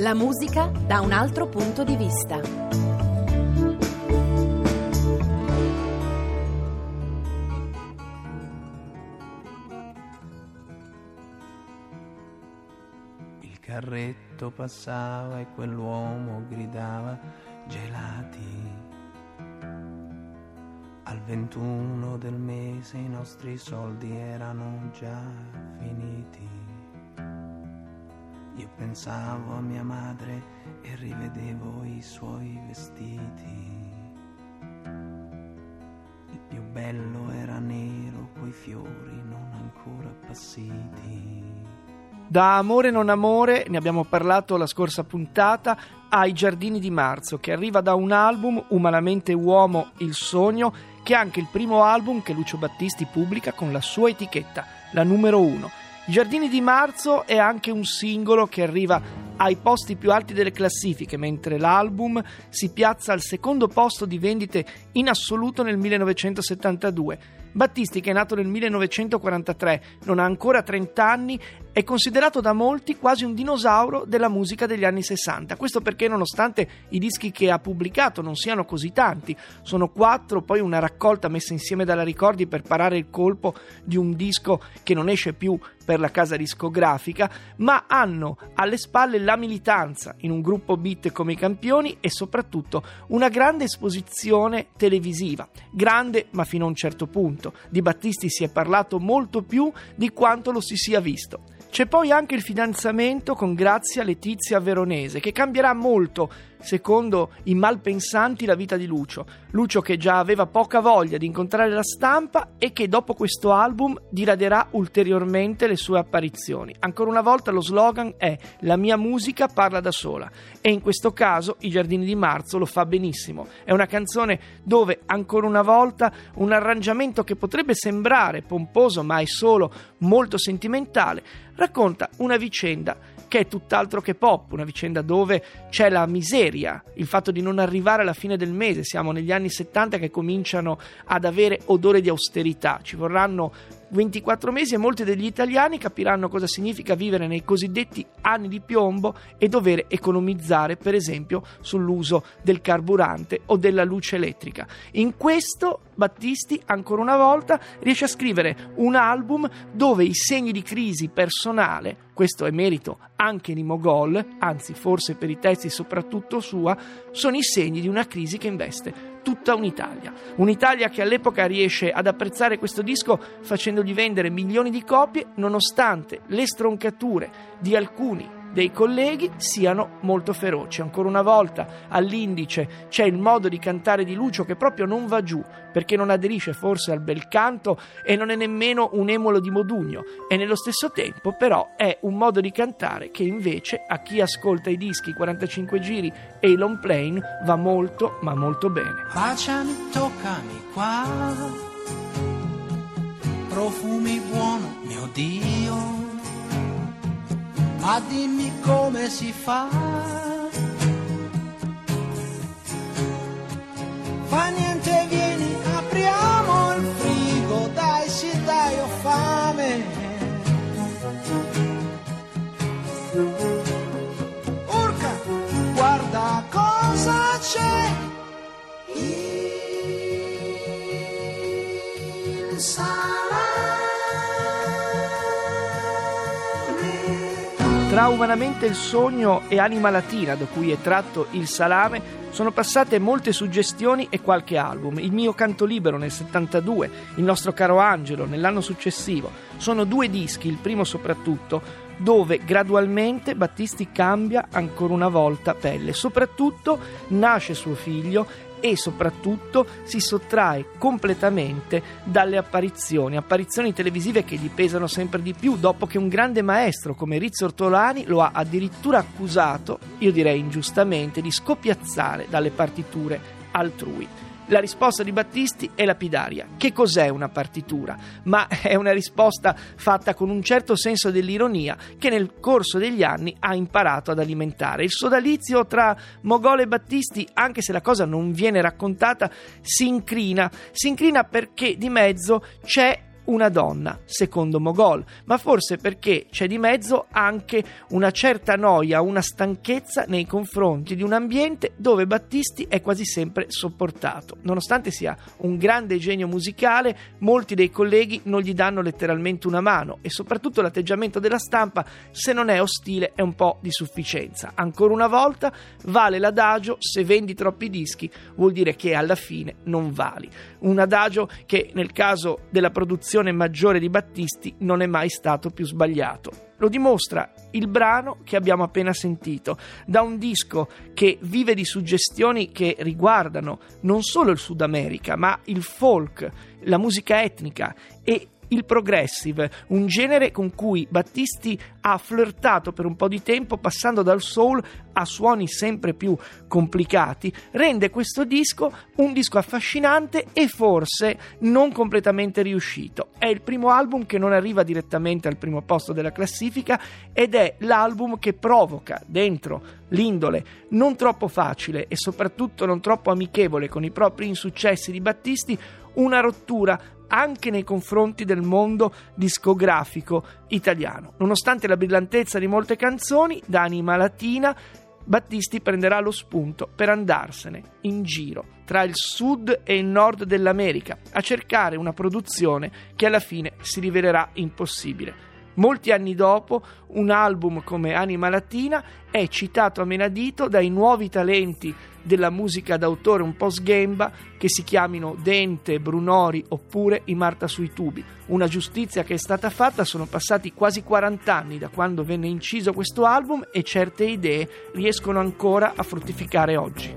La musica da un altro punto di vista. Il carretto passava e quell'uomo gridava gelati. Al 21 del mese i nostri soldi erano già finiti. Io pensavo a mia madre e rivedevo i suoi vestiti. Il più bello era nero, coi fiori non ancora appassiti. Da Amore non amore, ne abbiamo parlato la scorsa puntata, ai Giardini di Marzo, che arriva da un album, Umanamente Uomo, Il Sogno, che è anche il primo album che Lucio Battisti pubblica con la sua etichetta, la numero uno. Giardini di Marzo è anche un singolo che arriva ai posti più alti delle classifiche, mentre l'album si piazza al secondo posto di vendite in assoluto nel 1972. Battisti, che è nato nel 1943, non ha ancora 30 anni, è considerato da molti quasi un dinosauro della musica degli anni 60. Questo perché, nonostante i dischi che ha pubblicato non siano così tanti, sono quattro, poi una raccolta messa insieme dalla Ricordi per parare il colpo di un disco che non esce più per la casa discografica, ma hanno alle spalle la militanza in un gruppo beat come i campioni e soprattutto una grande esposizione televisiva, grande ma fino a un certo punto. Di Battisti si è parlato molto più di quanto lo si sia visto. C'è poi anche il fidanzamento con Grazia Letizia Veronese, che cambierà molto, secondo i malpensanti, la vita di Lucio. Lucio che già aveva poca voglia di incontrare la stampa e che dopo questo album diraderà ulteriormente le sue apparizioni. Ancora una volta lo slogan è La mia musica parla da sola e in questo caso I Giardini di Marzo lo fa benissimo. È una canzone dove ancora una volta un arrangiamento che potrebbe sembrare pomposo ma è solo molto sentimentale racconta una vicenda che è tutt'altro che pop, una vicenda dove c'è la miseria, il fatto di non arrivare alla fine del mese, siamo negli anni 70 che cominciano ad avere odore di austerità, ci vorranno 24 mesi e molti degli italiani capiranno cosa significa vivere nei cosiddetti anni di piombo e dover economizzare, per esempio, sull'uso del carburante o della luce elettrica. In questo Battisti, ancora una volta, riesce a scrivere un album dove i segni di crisi personale, questo è merito anche di Mogol, anzi forse per i testi soprattutto sua, sono i segni di una crisi che investe tutta un'Italia. Un'Italia che all'epoca riesce ad apprezzare questo disco facendogli vendere milioni di copie nonostante le stroncature di alcuni dei colleghi siano molto feroci. Ancora una volta all'indice c'è il modo di cantare di Lucio che proprio non va giù perché non aderisce forse al bel canto e non è nemmeno un emolo di Modugno e nello stesso tempo però è un modo di cantare che invece a chi ascolta i dischi 45 giri e i long plane va molto ma molto bene. Baciami, toccami qua, profumi buono mio Dio ma dimmi come si fa. Fa Tra Umanamente il sogno e Anima Latina, da cui è tratto il salame, sono passate molte suggestioni e qualche album. Il mio canto libero nel 72, Il nostro caro Angelo nell'anno successivo. Sono due dischi, il primo soprattutto, dove gradualmente Battisti cambia ancora una volta pelle. Soprattutto nasce suo figlio e soprattutto si sottrae completamente dalle apparizioni, apparizioni televisive che gli pesano sempre di più dopo che un grande maestro come Rizzo Ortolani lo ha addirittura accusato, io direi ingiustamente, di scopiazzare dalle partiture altrui. La risposta di Battisti è lapidaria. Che cos'è una partitura? Ma è una risposta fatta con un certo senso dell'ironia che nel corso degli anni ha imparato ad alimentare. Il sodalizio tra Mogol e Battisti, anche se la cosa non viene raccontata, si incrina. Si incrina perché di mezzo c'è una donna, secondo Mogol, ma forse perché c'è di mezzo anche una certa noia, una stanchezza nei confronti di un ambiente dove Battisti è quasi sempre sopportato. Nonostante sia un grande genio musicale, molti dei colleghi non gli danno letteralmente una mano e soprattutto l'atteggiamento della stampa, se non è ostile, è un po' di sufficienza. Ancora una volta vale l'adagio se vendi troppi dischi vuol dire che alla fine non vali. Un adagio che nel caso della produzione maggiore di Battisti non è mai stato più sbagliato. Lo dimostra il brano che abbiamo appena sentito, da un disco che vive di suggestioni che riguardano non solo il Sud America, ma il folk, la musica etnica e il progressive, un genere con cui Battisti ha flirtato per un po' di tempo passando dal soul a suoni sempre più complicati, rende questo disco un disco affascinante e forse non completamente riuscito. È il primo album che non arriva direttamente al primo posto della classifica ed è l'album che provoca dentro l'indole non troppo facile e soprattutto non troppo amichevole con i propri insuccessi di Battisti una rottura anche nei confronti del mondo discografico italiano. Nonostante la brillantezza di molte canzoni, da Anima Latina, Battisti prenderà lo spunto per andarsene in giro tra il sud e il nord dell'America a cercare una produzione che alla fine si rivelerà impossibile. Molti anni dopo, un album come Anima Latina è citato a menadito dai nuovi talenti della musica d'autore un po' sghemba che si chiamino Dente, Brunori oppure I Marta sui tubi. Una giustizia che è stata fatta, sono passati quasi 40 anni da quando venne inciso questo album e certe idee riescono ancora a fruttificare oggi.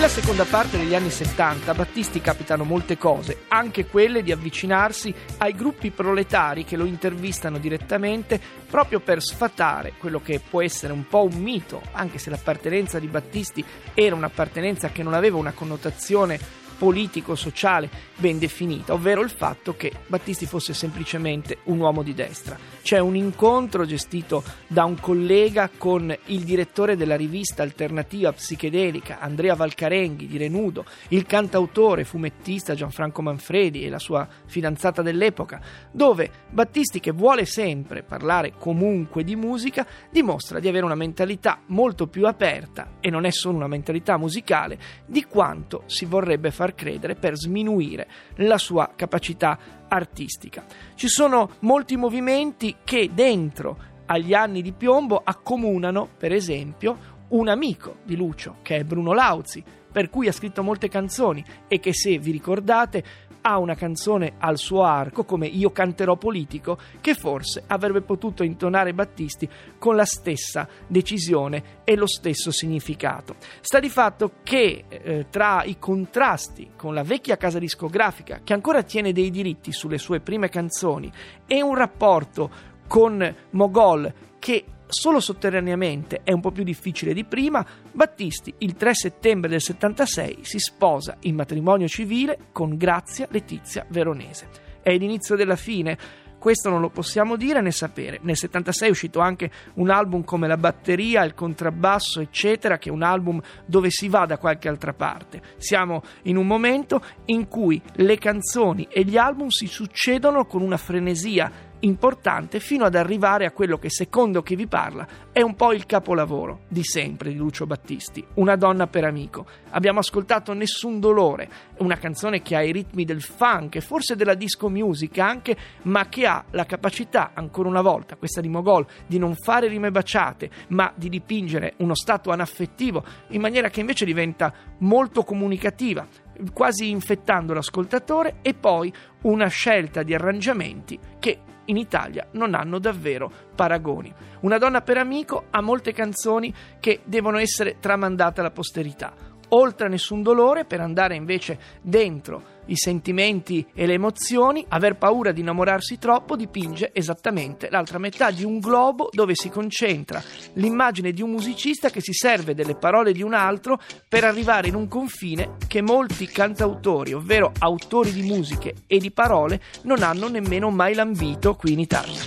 Nella seconda parte degli anni 70 a Battisti capitano molte cose, anche quelle di avvicinarsi ai gruppi proletari che lo intervistano direttamente proprio per sfatare quello che può essere un po' un mito, anche se l'appartenenza di Battisti era un'appartenenza che non aveva una connotazione politico-sociale ben definita, ovvero il fatto che Battisti fosse semplicemente un uomo di destra. C'è un incontro gestito da un collega con il direttore della rivista alternativa psichedelica Andrea Valcarenghi di Renudo, il cantautore fumettista Gianfranco Manfredi e la sua fidanzata dell'epoca, dove Battisti, che vuole sempre parlare comunque di musica, dimostra di avere una mentalità molto più aperta e non è solo una mentalità musicale di quanto si vorrebbe far credere per sminuire la sua capacità artistica. Ci sono molti movimenti che dentro agli anni di piombo accomunano, per esempio, un amico di Lucio, che è Bruno Lauzi, per cui ha scritto molte canzoni e che se vi ricordate ha una canzone al suo arco come Io canterò politico che forse avrebbe potuto intonare Battisti con la stessa decisione e lo stesso significato. Sta di fatto che eh, tra i contrasti con la vecchia casa discografica che ancora tiene dei diritti sulle sue prime canzoni e un rapporto con Mogol che solo sotterraneamente è un po' più difficile di prima, Battisti il 3 settembre del 76 si sposa in matrimonio civile con Grazia Letizia Veronese. È l'inizio della fine, questo non lo possiamo dire né sapere. Nel 76 è uscito anche un album come La batteria, il contrabbasso, eccetera, che è un album dove si va da qualche altra parte. Siamo in un momento in cui le canzoni e gli album si succedono con una frenesia importante fino ad arrivare a quello che secondo chi vi parla è un po' il capolavoro di sempre di Lucio Battisti, Una donna per amico. Abbiamo ascoltato Nessun dolore, una canzone che ha i ritmi del funk e forse della disco music anche, ma che ha la capacità, ancora una volta, questa di Mogol, di non fare rime baciate, ma di dipingere uno stato anaffettivo in maniera che invece diventa molto comunicativa, quasi infettando l'ascoltatore e poi una scelta di arrangiamenti che in Italia non hanno davvero paragoni. Una donna per amico ha molte canzoni che devono essere tramandate alla posterità oltre a nessun dolore per andare invece dentro i sentimenti e le emozioni, aver paura di innamorarsi troppo dipinge esattamente l'altra metà di un globo dove si concentra l'immagine di un musicista che si serve delle parole di un altro per arrivare in un confine che molti cantautori, ovvero autori di musiche e di parole, non hanno nemmeno mai lambito qui in Italia.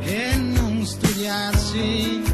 E non studiarsi,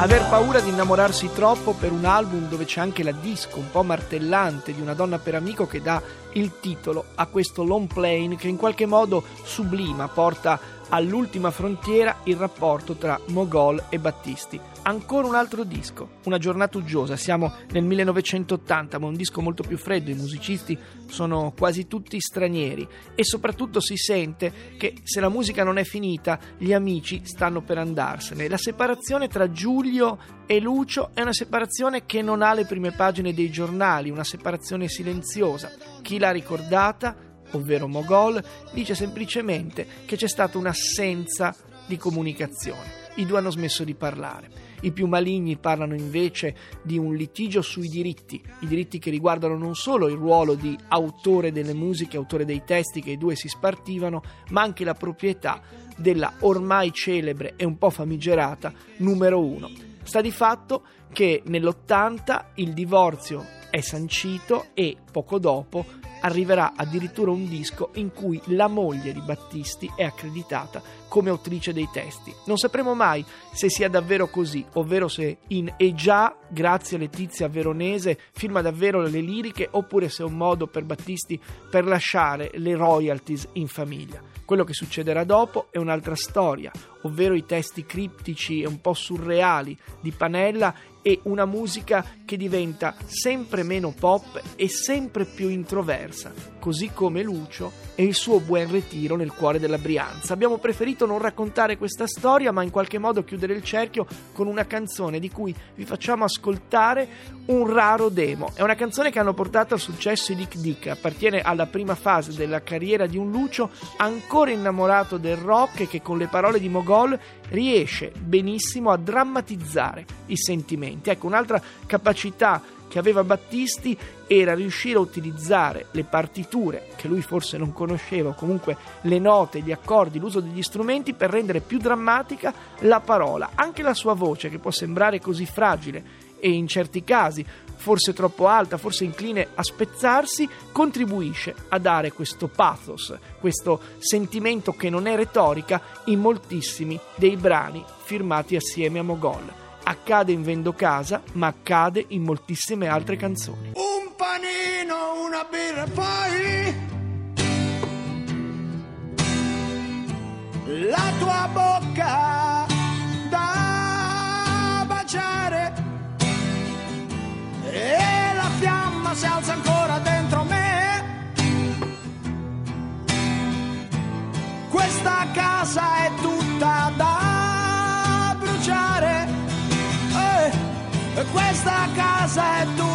Aver paura di innamorarsi troppo per un album dove c'è anche la disco un po' martellante di una donna per amico che dà il titolo a questo long plane che in qualche modo sublima, porta all'ultima frontiera il rapporto tra Mogol e Battisti. Ancora un altro disco, una giornata uggiosa, siamo nel 1980, ma un disco molto più freddo, i musicisti sono quasi tutti stranieri e soprattutto si sente che se la musica non è finita, gli amici stanno per andarsene. La separazione tra Giulio e Lucio è una separazione che non ha le prime pagine dei giornali, una separazione silenziosa. Chi l'ha ricordata, ovvero Mogol, dice semplicemente che c'è stata un'assenza di comunicazione. I due hanno smesso di parlare. I più maligni parlano invece di un litigio sui diritti, i diritti che riguardano non solo il ruolo di autore delle musiche, autore dei testi che i due si spartivano, ma anche la proprietà della ormai celebre e un po' famigerata numero uno. Sta di fatto che nell'80 il divorzio è sancito e poco dopo arriverà addirittura un disco in cui la moglie di Battisti è accreditata come autrice dei testi. Non sapremo mai se sia davvero così, ovvero se in E già, grazie a Letizia Veronese, firma davvero le liriche, oppure se è un modo per Battisti per lasciare le royalties in famiglia. Quello che succederà dopo è un'altra storia, ovvero i testi criptici e un po' surreali di Panella e una musica che diventa sempre meno pop e sempre più introversa, così come Lucio e il suo buon ritiro nel cuore della Brianza. Abbiamo preferito non raccontare questa storia, ma in qualche modo chiudere il cerchio con una canzone di cui vi facciamo ascoltare un raro demo. È una canzone che hanno portato al successo i Dick Dick, appartiene alla prima fase della carriera di un Lucio ancora innamorato del rock che con le parole di Mogol riesce benissimo a drammatizzare i sentimenti. Ecco, un'altra capacità che aveva Battisti era riuscire a utilizzare le partiture che lui forse non conosceva, o comunque le note, gli accordi, l'uso degli strumenti per rendere più drammatica la parola, anche la sua voce che può sembrare così fragile e in certi casi forse troppo alta, forse incline a spezzarsi, contribuisce a dare questo pathos, questo sentimento che non è retorica in moltissimi dei brani firmati assieme a Mogol. Accade in Vendo Casa, ma accade in moltissime altre canzoni. Un panino, una birra poi la tua bocca da baciare e la fiamma si alza ancora Eh, questa casa è tutta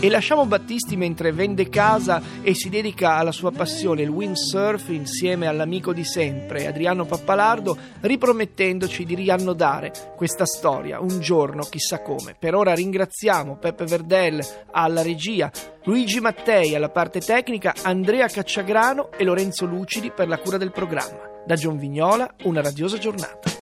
E lasciamo Battisti mentre vende casa e si dedica alla sua passione, il windsurf, insieme all'amico di sempre, Adriano Pappalardo, ripromettendoci di riannodare questa storia un giorno, chissà come. Per ora ringraziamo Peppe Verdel alla regia, Luigi Mattei alla parte tecnica, Andrea Cacciagrano e Lorenzo Lucidi per la cura del programma. Da Gion Vignola, una radiosa giornata.